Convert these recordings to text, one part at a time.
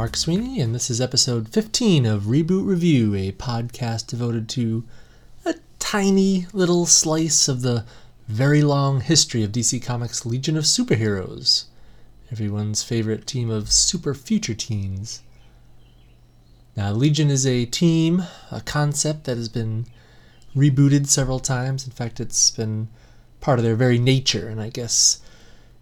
Mark Sweeney, and this is episode 15 of Reboot Review, a podcast devoted to a tiny little slice of the very long history of DC Comics' Legion of Superheroes, everyone's favorite team of super future teens. Now, Legion is a team, a concept that has been rebooted several times. In fact, it's been part of their very nature, and I guess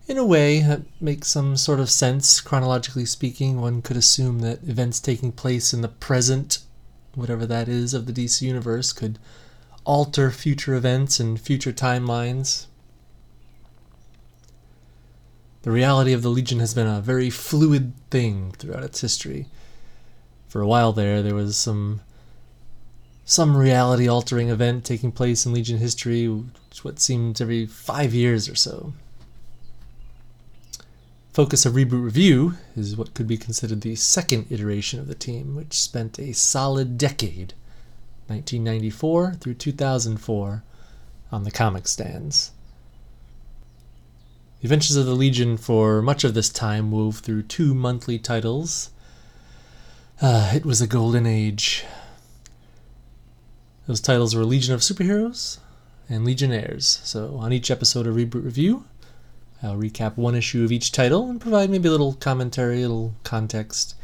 in a way uh, that makes some sort of sense. Chronologically speaking, one could assume that events taking place in the present, whatever that is, of the DC universe could alter future events and future timelines. The reality of the Legion has been a very fluid thing throughout its history. For a while there, there was some some reality altering event taking place in Legion history, which what seemed every five years or so. Focus of Reboot Review is what could be considered the second iteration of the team, which spent a solid decade, 1994 through 2004, on the comic stands. The Adventures of the Legion for much of this time wove through two monthly titles. Uh, it was a golden age. Those titles were Legion of Superheroes and Legionnaires. So, on each episode of Reboot Review, I'll recap one issue of each title and provide maybe a little commentary, a little context.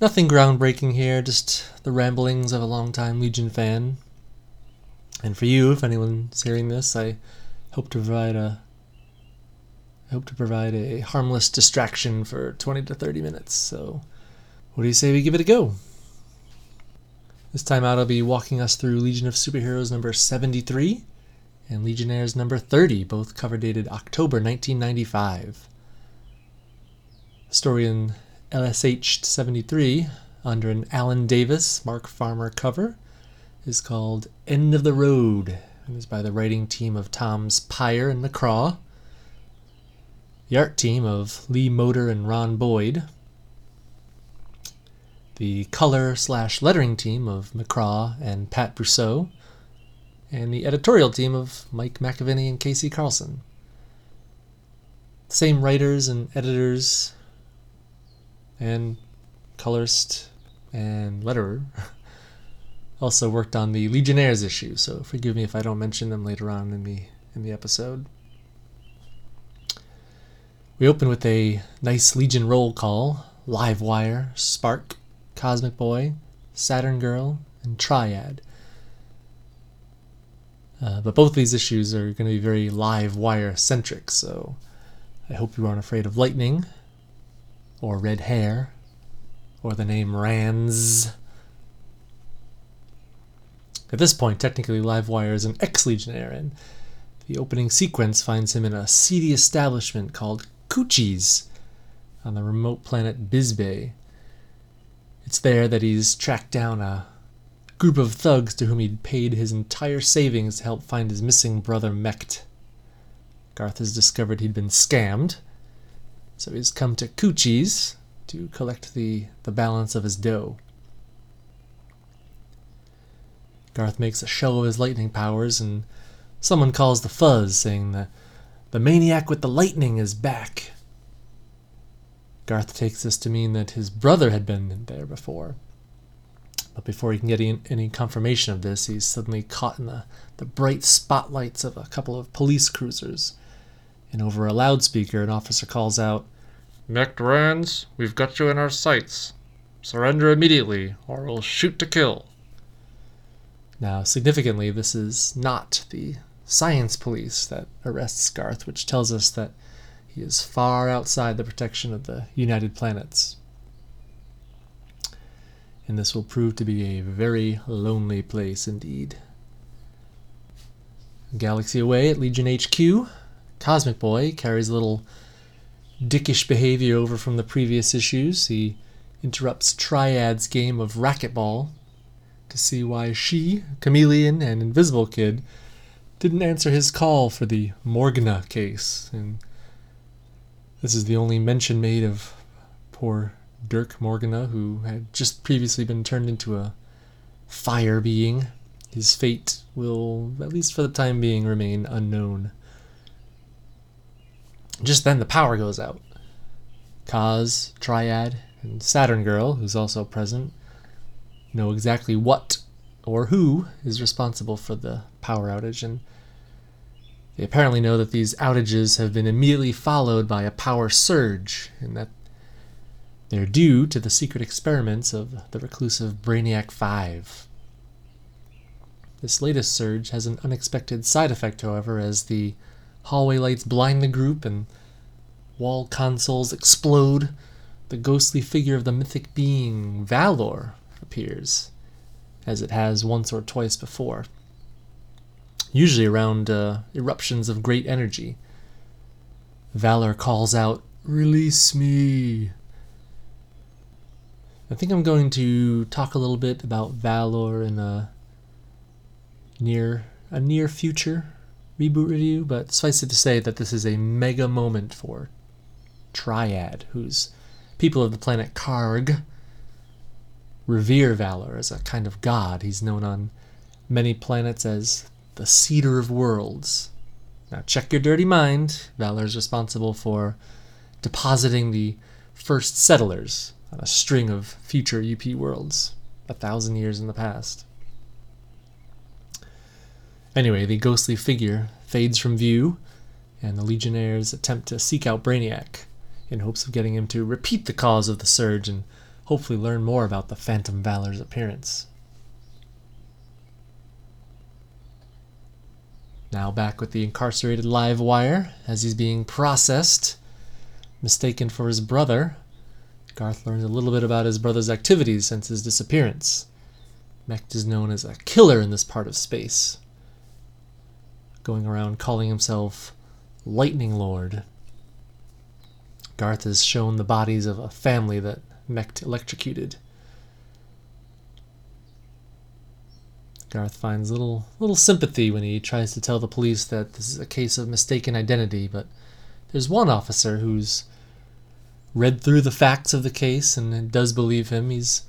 Nothing groundbreaking here, just the ramblings of a longtime Legion fan. And for you, if anyone's hearing this, I hope to provide a I hope to provide a harmless distraction for 20 to 30 minutes. So, what do you say we give it a go? This time out, I'll be walking us through Legion of Superheroes number 73 and Legionnaires number 30, both cover dated October 1995. The story in LSH 73, under an Alan Davis, Mark Farmer cover, is called End of the Road and is by the writing team of Toms Peyer and McCraw, the art team of Lee Moder and Ron Boyd, the color slash lettering team of McCraw and Pat Brousseau, and the editorial team of Mike McAvennie and KC Carlson. Same writers and editors and colorist and letterer also worked on the Legionnaires issue, so forgive me if I don't mention them later on in the in the episode. We open with a nice Legion roll call, Livewire, Spark, Cosmic Boy, Saturn Girl, and Triad uh, but both these issues are going to be very live wire centric, so I hope you aren't afraid of lightning, or red hair, or the name Ranzz. At this point, technically, Livewire is an ex Legionnaire, and the opening sequence finds him in a seedy establishment called Coochie's on the remote planet Bizbay. It's there that he's tracked down a group of thugs to whom he'd paid his entire savings to help find his missing brother Mekt. Garth has discovered he'd been scammed, so he's come to Coochie's to collect the, the balance of his dough. Garth makes a show of his lightning powers, and someone calls the fuzz, saying that the maniac with the lightning is back. Garth takes this to mean that his brother had been there before. But before he can get any confirmation of this, he's suddenly caught in the, the bright spotlights of a couple of police cruisers. And over a loudspeaker, an officer calls out, Mekt Ranzz, we've got you in our sights. Surrender immediately, or we'll shoot to kill. Now, significantly, this is not the science police that arrests Garth, which tells us that he is far outside the protection of the United Planets and this will prove to be a very lonely place indeed. Galaxy away at Legion HQ, Cosmic Boy carries a little dickish behavior over from the previous issues. He interrupts Triad's game of racquetball to see why she, Chameleon, and Invisible Kid didn't answer his call for the Morgna case. And this is the only mention made of poor Dirk Morgna, who had just previously been turned into a fire being. His fate will, at least for the time being, remain unknown. Just then, the power goes out. Kaz, Triad, and Saturn Girl, who's also present, know exactly what or who is responsible for the power outage, and they apparently know that these outages have been immediately followed by a power surge, and that they're due to the secret experiments of the reclusive Brainiac 5. This latest surge has an unexpected side effect, however, as the hallway lights blind the group and wall consoles explode. The ghostly figure of the mythic being Valor appears, as it has once or twice before, usually around uh, eruptions of great energy. Valor calls out, Release me! I think I'm going to talk a little bit about Valor in a near a near future reboot review, but suffice it to say that this is a mega moment for Triad, whose people of the planet Cargg revere Valor as a kind of god. He's known on many planets as the Seeder of Worlds. Now, check your dirty mind. Valor is responsible for depositing the first settlers on a string of future UP worlds, a thousand years in the past. Anyway, the ghostly figure fades from view, and the Legionnaires attempt to seek out Brainiac in hopes of getting him to repeat the cause of the surge and hopefully learn more about the Phantom Valor's appearance. Now back with the incarcerated live wire as he's being processed, mistaken for his brother. Garth learns a little bit about his brother's activities since his disappearance. Mekt is known as a killer in this part of space, going around calling himself Lightning Lord. Garth is shown the bodies of a family that Mekt electrocuted. Garth finds little little sympathy when he tries to tell the police that this is a case of mistaken identity, but there's one officer who's read through the facts of the case and does believe him. He's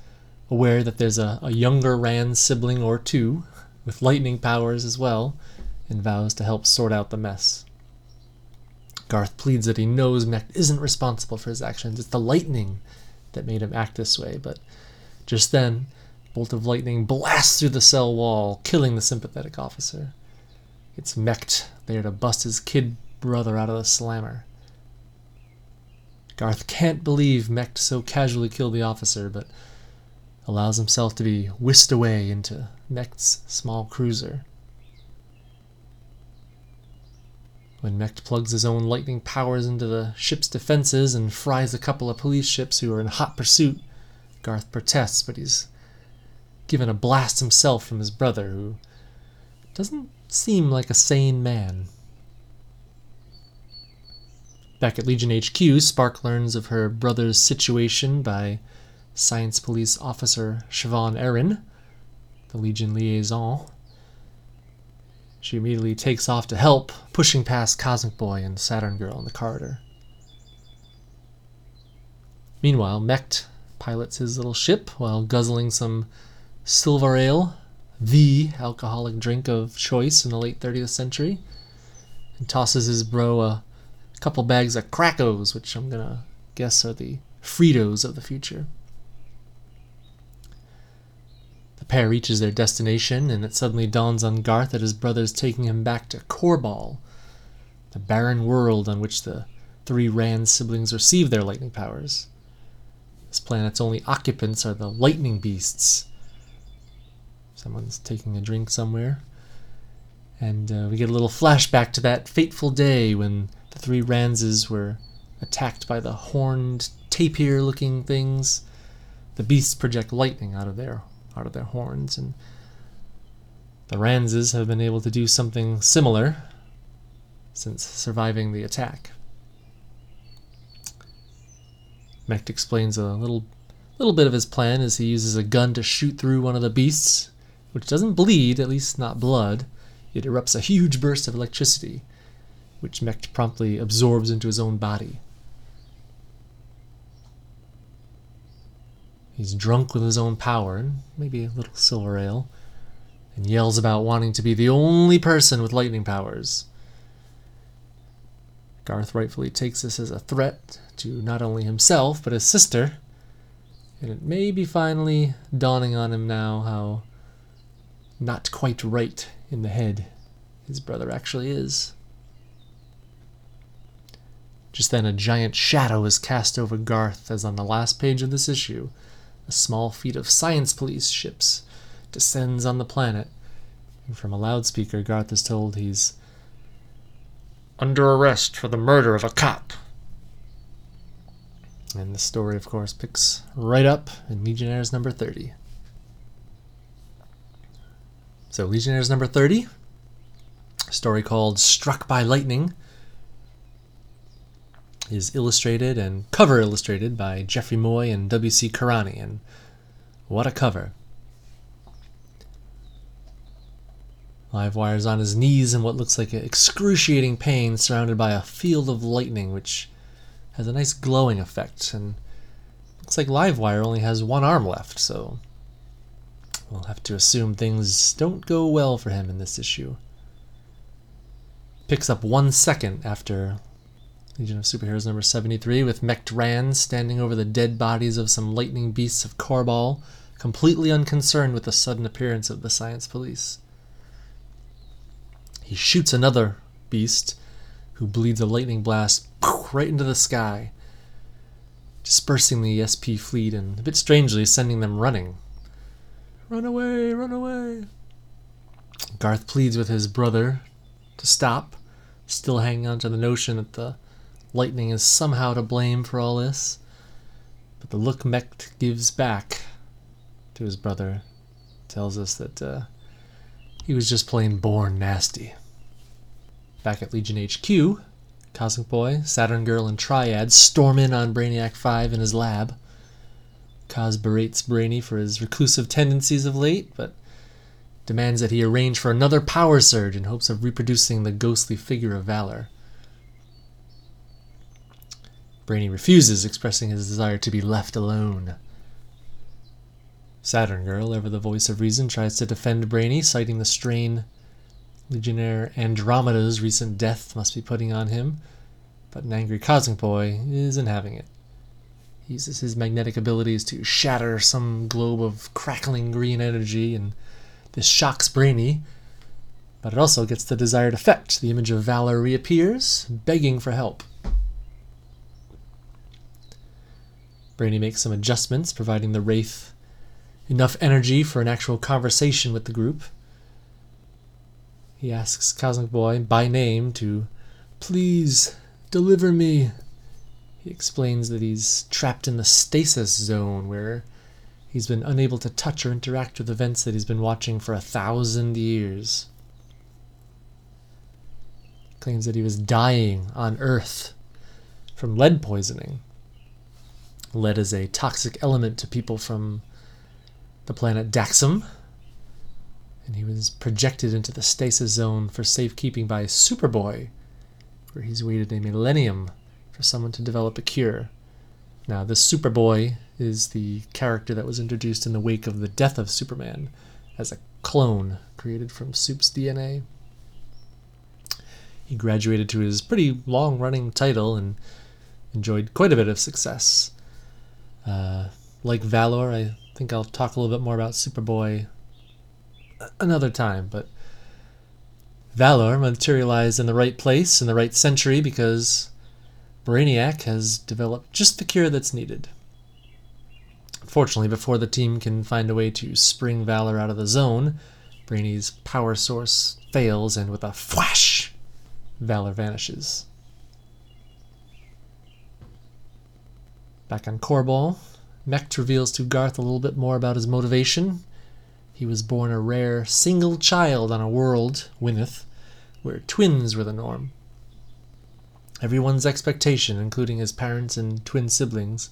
aware that there's a, a younger Ranzz sibling or two with lightning powers as well, and vows to help sort out the mess. Garth pleads that he knows Mekt isn't responsible for his actions. It's the lightning that made him act this way, but just then, bolt of lightning blasts through the cell wall, killing the sympathetic officer. It's Mekt there to bust his kid brother out of the slammer. Garth can't believe Mekt so casually killed the officer, but allows himself to be whisked away into Mekt's small cruiser. When Mekt plugs his own lightning powers into the ship's defenses and fries a couple of police ships who are in hot pursuit, Garth protests, but he's given a blast himself from his brother, who doesn't seem like a sane man. Back at Legion HQ, Spark learns of her brother's situation by Science Police Officer Shvaughn Erin, the Legion liaison. She immediately takes off to help, pushing past Cosmic Boy and Saturn Girl in the corridor. Meanwhile, Mekt pilots his little ship while guzzling some silver ale, the alcoholic drink of choice in the late 30th century, and tosses his bro a couple bags of Krackos, which I'm gonna guess are the Fritos of the future. The pair reaches their destination, and it suddenly dawns on Garth that his brother's taking him back to Korbal, the barren world on which the three Ranzz siblings receive their lightning powers. This planet's only occupants are the lightning beasts. Someone's taking a drink somewhere. And uh, we get a little flashback to that fateful day when three Ranzzes were attacked by the horned tapir looking things. The beasts project lightning out of their out of their horns, and the Ranses have been able to do something similar since surviving the attack. Mekt explains a little little bit of his plan as he uses a gun to shoot through one of the beasts, which doesn't bleed, at least not blood. It erupts a huge burst of electricity, which Mekt promptly absorbs into his own body. He's drunk with his own power, and maybe a little silver ale, and yells about wanting to be the only person with lightning powers. Garth rightfully takes this as a threat to not only himself, but his sister, And it may be finally dawning on him now how not quite right in the head his brother actually is. Just then, a giant shadow is cast over Garth, as on the last page of this issue, a small fleet of science police ships descends on the planet. And from a loudspeaker, Garth is told he's Under arrest for the murder of a cop. And the story, of course, picks right up in Legionnaires number 30. So, Legionnaires number 30, a story called Struck by Lightning, is illustrated and cover illustrated by Jeffrey Moy and W.C. Carani. And what a cover! Livewire's on his knees in what looks like excruciating pain, surrounded by a field of lightning, which has a nice glowing effect. And looks like Livewire only has one arm left, so we'll have to assume things don't go well for him in this issue. Picks up one second after Legion of Superheroes number 73, with Mekt Ranzz standing over the dead bodies of some lightning beasts of Korbal, completely unconcerned with the sudden appearance of the science police. He shoots another beast, who bleeds a lightning blast right into the sky, dispersing the SP fleet and, a bit strangely, sending them running. Run away, run away. Garth pleads with his brother to stop, still hanging on to the notion that the lightning is somehow to blame for all this. But the look Mekt gives back to his brother tells us that uh, he was just plain born nasty. Back at Legion HQ, Cosmic Boy, Saturn Girl, and Triad storm in on Brainiac 5 in his lab. Cos berates Brainy for his reclusive tendencies of late, but demands that he arrange for another power surge in hopes of reproducing the ghostly figure of Valor. Brainy refuses, expressing his desire to be left alone. Saturn Girl, ever the voice of reason, tries to defend Brainy, citing the strain Legionnaire Andromeda's recent death must be putting on him, but an angry Cosmic Boy isn't having it. He uses his magnetic abilities to shatter some globe of crackling green energy, and this shocks Brainy, but it also gets the desired effect. The image of Valor reappears, begging for help. Brainy makes some adjustments, providing the Wraith enough energy for an actual conversation with the group. He asks Cosmic Boy by name to please deliver me. He explains that he's trapped in the stasis zone where he's been unable to touch or interact with events that he's been watching for a thousand years. Claims that he was dying on Earth from lead poisoning. Lead is a toxic element to people from the planet Daxam, and he was projected into the stasis zone for safekeeping by Superboy, where he's waited a millennium for someone to develop a cure. Now, this Superboy is the character that was introduced in the wake of the death of Superman as a clone created from Soup's DNA. He graduated to his pretty long running title and enjoyed quite a bit of success. Uh, like Valor, I think I'll talk a little bit more about Superboy another time, but Valor materialized in the right place in the right century because Brainiac has developed just the cure that's needed. Fortunately, before the team can find a way to spring Valor out of the zone, Brainy's power source fails, and with a flash, Valor vanishes. Back on Korbal, Mekt reveals to Garth a little bit more about his motivation. He was born a rare single child on a world, Winath, where twins were the norm. Everyone's expectation, including his parents and twin siblings,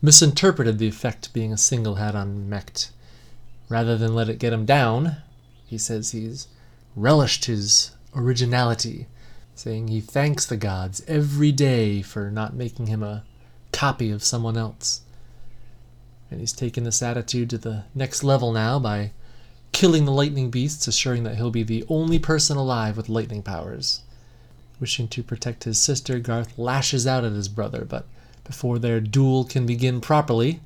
misinterpreted the effect being a single had on Mekt. Rather than let it get him down, he says he's relished his originality, saying he thanks the gods every day for not making him a copy of someone else. And he's taken this attitude to the next level now by killing the lightning beasts, assuring that he'll be the only person alive with lightning powers. Wishing to protect his sister, Garth lashes out at his brother, but before their duel can begin properly,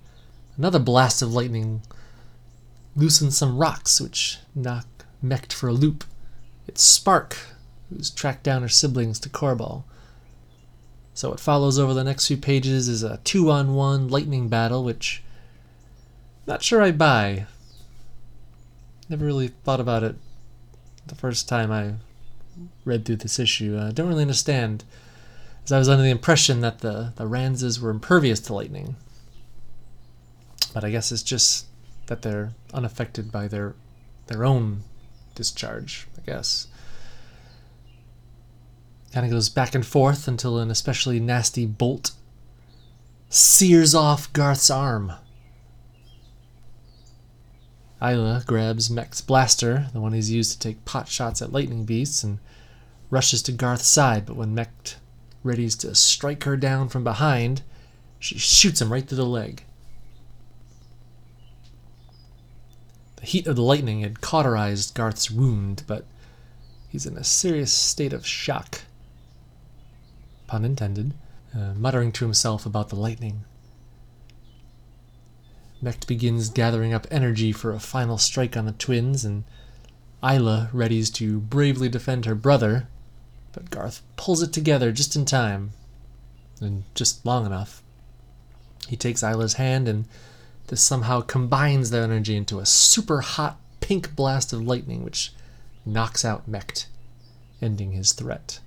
Another blast of lightning loosens some rocks, which knock Mekt for a loop. It's Spark, who's tracked down her siblings to Korbal. So what follows over the next few pages is a two-on-one lightning battle, which not sure I buy. Never really thought about it the first time I read through this issue. I don't really understand, as I was under the impression that the, the Ranzzes were impervious to lightning. But I guess it's just that they're unaffected by their their own discharge, I guess. Kind of goes back and forth until an especially nasty bolt sears off Garth's arm. Ayla grabs Mekt's blaster, the one he's used to take pot shots at lightning beasts, and rushes to Garth's side, but when Mekt readies to strike her down from behind, she shoots him right through the leg. The heat of the lightning had cauterized Garth's wound, but he's in a serious state of shock. Pun intended, uh, muttering to himself about the lightning. Mekt begins gathering up energy for a final strike on the twins, and Ayla readies to bravely defend her brother, but Garth pulls it together just in time, and just long enough. He takes Ayla's hand, and this somehow combines their energy into a super hot pink blast of lightning, which knocks out Mekt, ending his threat.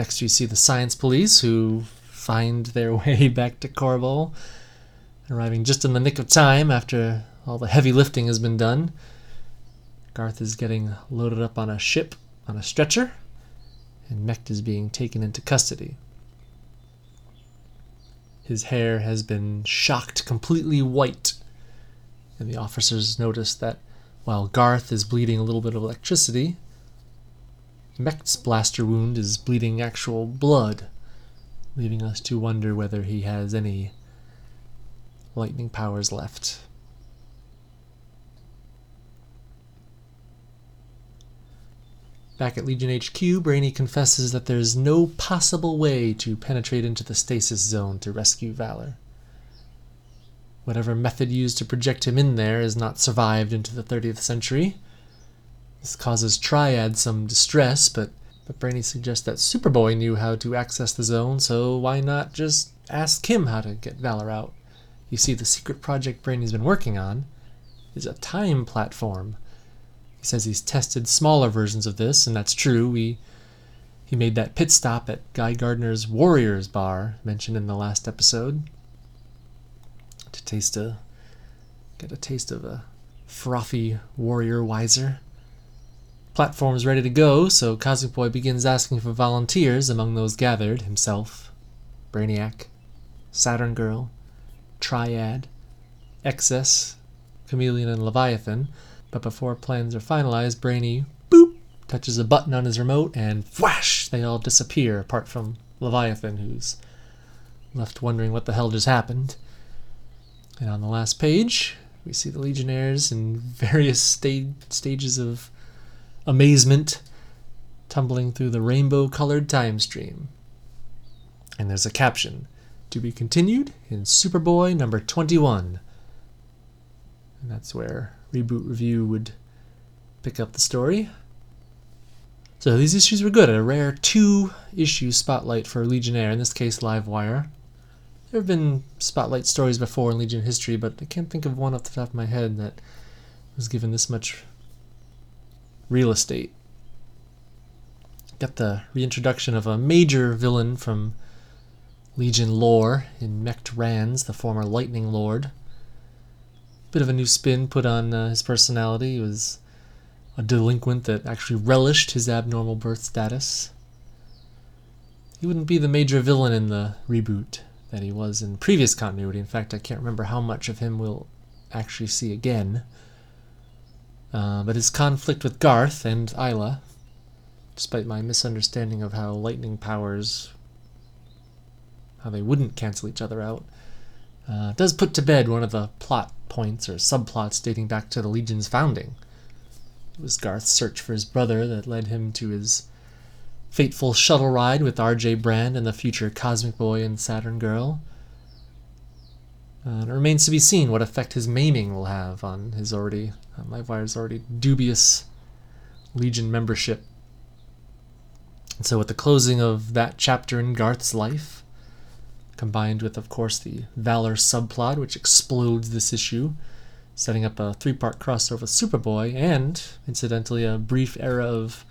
Next, you see the science police, who find their way back to Korbal, arriving just in the nick of time after all the heavy lifting has been done. Garth is getting loaded up on a ship on a stretcher, and Mekt is being taken into custody. His hair has been shocked completely white, and the officers notice that while Garth is bleeding a little bit of electricity, Mekt's blaster wound is bleeding actual blood, leaving us to wonder whether he has any lightning powers left. Back at Legion HQ, Brainy confesses that there's no possible way to penetrate into the stasis zone to rescue Valor. Whatever method used to project him in there has not survived into the 30th century. This causes Triad some distress, but, but Brainy suggests that Superboy knew how to access the zone, so why not just ask him how to get Valor out? You see, the secret project Brainy's been working on is a time platform. He says he's tested smaller versions of this, and that's true. We he made that pit stop at Guy Gardner's Warriors Bar, mentioned in the last episode, to taste a get a taste of a frothy warrior wiser. Platform's ready to go, so Boy begins asking for volunteers among those gathered himself, Brainiac, Saturn Girl, Triad, XS, Chameleon, and Leviathan. But before plans are finalized, Brainy, boop, touches a button on his remote, and flash, they all disappear, apart from Leviathan, who's left wondering what the hell just happened. And on the last page, we see the Legionnaires in various sta- stages of amazement, tumbling through the rainbow colored time stream. And there's a caption to be continued in Superboy number 21. And that's where Reboot Review would pick up the story. So these issues were good. A rare two issue spotlight for Legionnaire, in this case, Livewire. There have been spotlight stories before in Legion history, but I can't think of one off the top of my head that was given this much real estate. Got the reintroduction of a major villain from Legion lore in Mekt Ranzz, the former Lightning Lord. Bit of a new spin put on uh, his personality. He was a delinquent that actually relished his abnormal birth status. He wouldn't be the major villain in the reboot that he was in previous continuity. In fact, I can't remember how much of him we'll actually see again. Uh, but his conflict with Garth and Ayla, despite my misunderstanding of how lightning powers, how they wouldn't cancel each other out, uh, does put to bed one of the plot points or subplots dating back to the Legion's founding. It was Garth's search for his brother that led him to his fateful shuttle ride with R.J. Brande and the future Cosmic Boy and Saturn Girl. Uh, it remains to be seen what effect his maiming will have on his already, uh, Livewire's already dubious Legion membership. And so, with the closing of that chapter in Garth's life, combined with, of course, the Valor subplot, which explodes this issue, setting up a three part crossover with Superboy, and, incidentally, a brief era of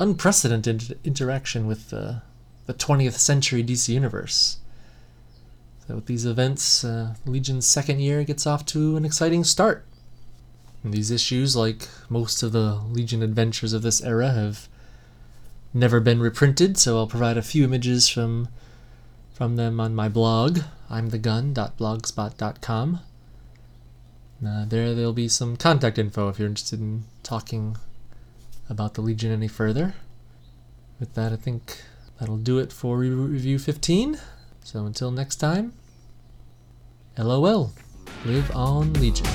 unprecedented interaction with the, the 20th century DC Universe. With these events, uh, Legion's second year gets off to an exciting start. And these issues, like most of the Legion adventures of this era, have never been reprinted, so I'll provide a few images from from them on my blog, imthegun.blogspot.com. Uh, there, there'll be some contact info if you're interested in talking about the Legion any further. With that, I think that'll do it for Review 15. So until next time, LOL. Live on Legion.